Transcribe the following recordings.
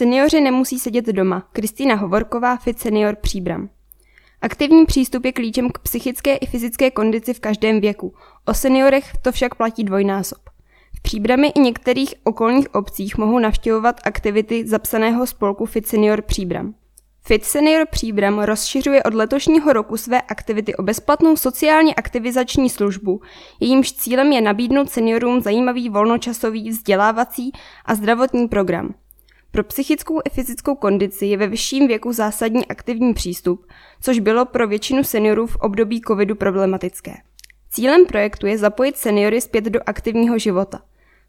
Seniori nemusí sedět doma. Kristýna Hovorková, Fit Senior Příbram. Aktivní přístup je klíčem k psychické i fyzické kondici v každém věku. O seniorech to však platí dvojnásob. V Příbrami i některých okolních obcích mohou navštěvovat aktivity zapsaného spolku Fit Senior Příbram. Fit Senior Příbram rozšiřuje od letošního roku své aktivity o bezplatnou sociálně aktivizační službu, jejímž cílem je nabídnout seniorům zajímavý volnočasový, vzdělávací a zdravotní program. Pro psychickou i fyzickou kondici je ve vyšším věku zásadní aktivní přístup, což bylo pro většinu seniorů v období covidu problematické. Cílem projektu je zapojit seniory zpět do aktivního života.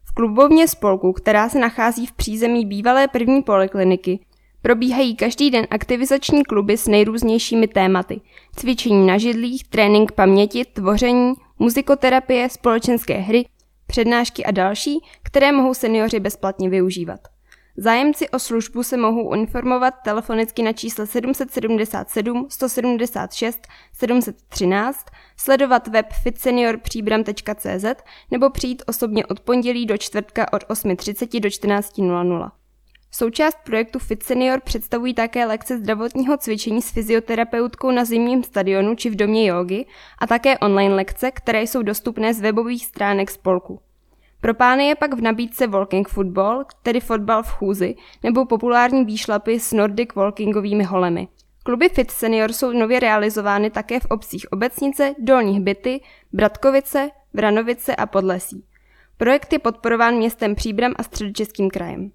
V klubovně spolku, která se nachází v přízemí bývalé první polikliniky, probíhají každý den aktivizační kluby s nejrůznějšími tématy. Cvičení na židlích, trénink paměti, tvoření, muzikoterapie, společenské hry, přednášky a další, které mohou seniori bezplatně využívat. Zájemci o službu se mohou informovat telefonicky na čísle 777 176 713, sledovat web fitseniorpříbram.cz nebo přijít osobně od pondělí do čtvrtka od 8.30 do 14.00. Součást projektu Fit Senior představují také lekce zdravotního cvičení s fyzioterapeutkou na zimním stadionu či v domě jogy a také online lekce, které jsou dostupné z webových stránek spolku. Pro pány je pak v nabídce walking football, tedy fotbal v chůzi, nebo populární výšlapy s Nordic walkingovými holemi. Kluby Fit Senior jsou nově realizovány také v obcích Obecnice, Dolních Byty, Bratkovice, Vranovice a Podlesí. Projekt je podporován městem Příbram a středočeským krajem.